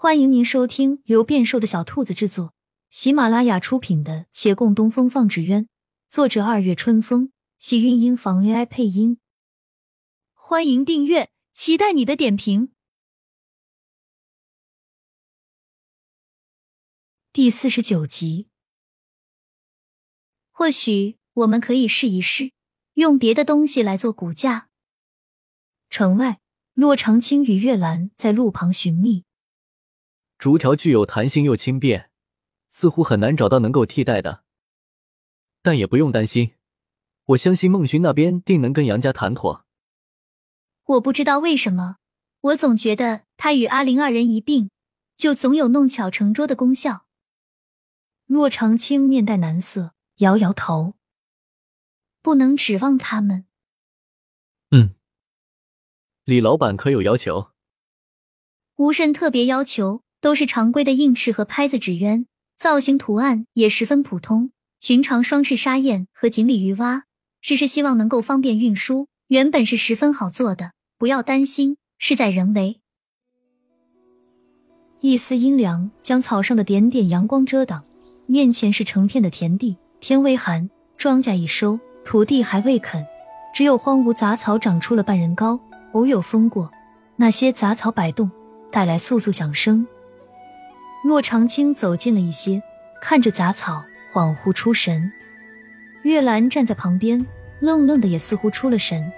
欢迎您收听由变瘦的小兔子制作、喜马拉雅出品的《且共东风放纸鸢》，作者二月春风，喜韵音房 AI 配音。欢迎订阅，期待你的点评。第四十九集，或许我们可以试一试，用别的东西来做骨架。城外，洛长青与月兰在路旁寻觅。竹条具有弹性又轻便，似乎很难找到能够替代的。但也不用担心，我相信孟寻那边定能跟杨家谈妥。我不知道为什么，我总觉得他与阿玲二人一并，就总有弄巧成拙的功效。骆长青面带难色，摇摇头，不能指望他们。嗯，李老板可有要求？无甚特别要求。都是常规的硬翅和拍子纸鸢，造型图案也十分普通。寻常双翅沙燕和锦鲤鱼蛙，只是希望能够方便运输。原本是十分好做的，不要担心，事在人为。一丝阴凉将草上的点点阳光遮挡，面前是成片的田地，天微寒，庄稼已收，土地还未垦，只有荒芜杂草长出了半人高，偶有风过，那些杂草摆动，带来簌簌响声。骆长青走近了一些，看着杂草，恍惚出神。月兰站在旁边，愣愣的，也似乎出了神。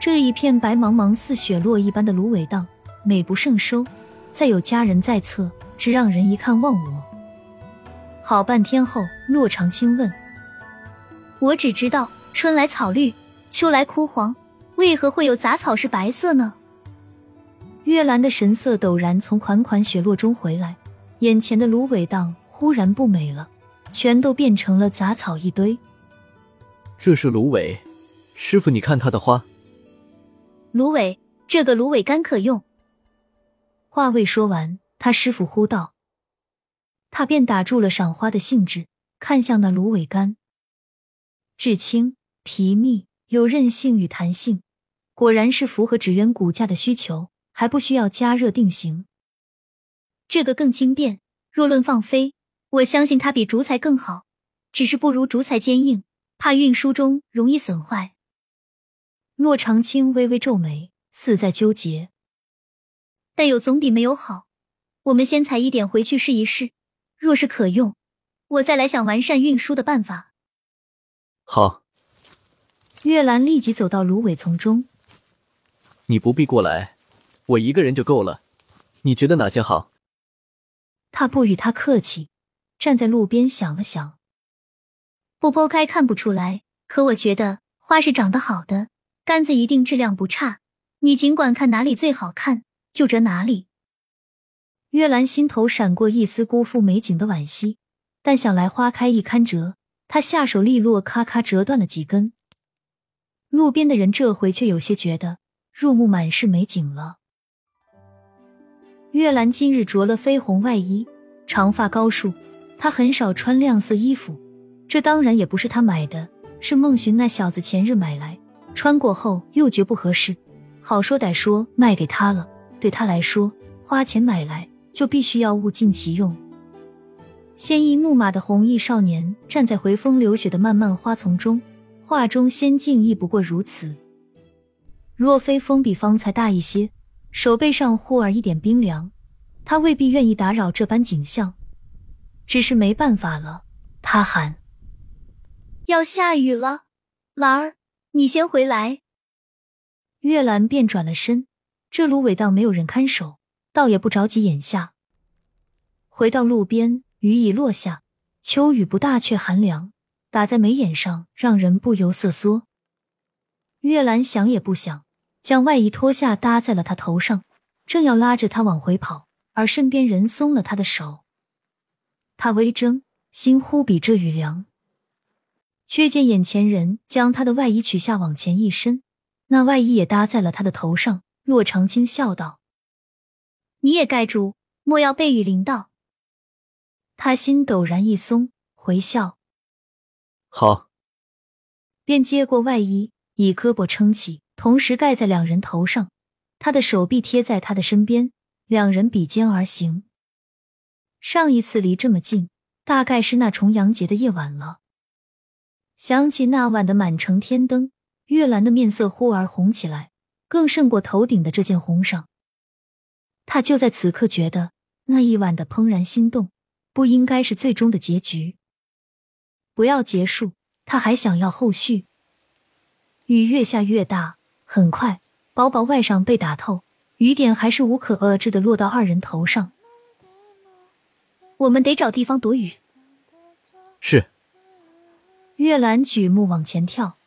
这一片白茫茫似雪落一般的芦苇荡，美不胜收。再有佳人在侧，只让人一看忘我。好半天后，骆长青问：“我只知道春来草绿，秋来枯黄，为何会有杂草是白色呢？”月兰的神色陡然从款款雪落中回来，眼前的芦苇荡忽然不美了，全都变成了杂草一堆。这是芦苇，师傅，你看它的花。芦苇，这个芦苇干可用。话未说完，他师傅呼道，他便打住了赏花的兴致，看向那芦苇干，质轻、皮密，有韧性与弹性，果然是符合纸鸢骨架的需求。还不需要加热定型，这个更轻便。若论放飞，我相信它比竹材更好，只是不如竹材坚硬，怕运输中容易损坏。骆长青微微皱眉，似在纠结。但有总比没有好。我们先采一点回去试一试，若是可用，我再来想完善运输的办法。好。月兰立即走到芦苇丛中。你不必过来。我一个人就够了，你觉得哪些好？他不与他客气，站在路边想了想，不剥开看不出来，可我觉得花是长得好的，杆子一定质量不差。你尽管看哪里最好看，就折哪里。月兰心头闪过一丝辜负美景的惋惜，但想来花开一堪折，她下手利落，咔咔折断了几根。路边的人这回却有些觉得入目满是美景了。月兰今日着了绯红外衣，长发高束。她很少穿亮色衣服，这当然也不是她买的，是孟寻那小子前日买来，穿过后又觉不合适，好说歹说卖给他了。对他来说，花钱买来就必须要物尽其用。鲜衣怒马的红衣少年站在回风流雪的漫漫花丛中，画中仙境亦不过如此。若非风比方才大一些。手背上忽而一点冰凉，他未必愿意打扰这般景象，只是没办法了。他喊：“要下雨了，兰儿，你先回来。”月兰便转了身，这芦苇荡没有人看守，倒也不着急眼下。回到路边，雨已落下，秋雨不大，却寒凉，打在眉眼上，让人不由瑟缩。月兰想也不想。将外衣脱下，搭在了他头上，正要拉着他往回跑，而身边人松了他的手。他微怔，心忽比这雨凉，却见眼前人将他的外衣取下，往前一伸，那外衣也搭在了他的头上。骆长青笑道：“你也盖住，莫要被雨淋到。”他心陡然一松，回笑：“好。”便接过外衣，以胳膊撑起。同时盖在两人头上，他的手臂贴在他的身边，两人比肩而行。上一次离这么近，大概是那重阳节的夜晚了。想起那晚的满城天灯，月兰的面色忽而红起来，更胜过头顶的这件红裳。他就在此刻觉得，那一晚的怦然心动，不应该是最终的结局。不要结束，他还想要后续。雨越下越大，很快，薄薄外裳被打透，雨点还是无可遏制的落到二人头上。我们得找地方躲雨。是。月兰举目往前跳，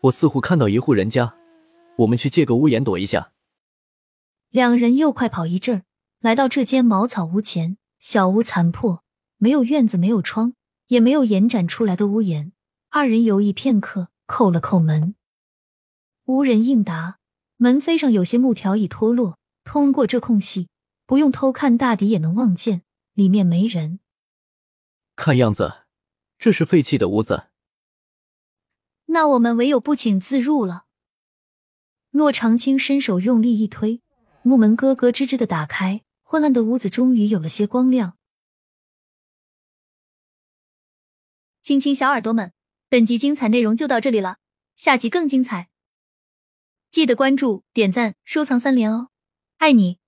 我似乎看到一户人家，我们去借个屋檐躲一下。两人又快跑一阵儿，来到这间茅草屋前。小屋残破，没有院子，没有窗，也没有延展出来的屋檐。二人犹豫片刻，叩了叩门，无人应答。门扉上有些木条已脱落，通过这空隙，不用偷看大抵也能望见。里面没人，看样子这是废弃的屋子。那我们唯有不请自入了。骆长青伸手用力一推，木门咯咯吱吱的打开，昏暗的屋子终于有了些光亮。亲亲小耳朵们，本集精彩内容就到这里了，下集更精彩，记得关注、点赞、收藏三连哦，爱你。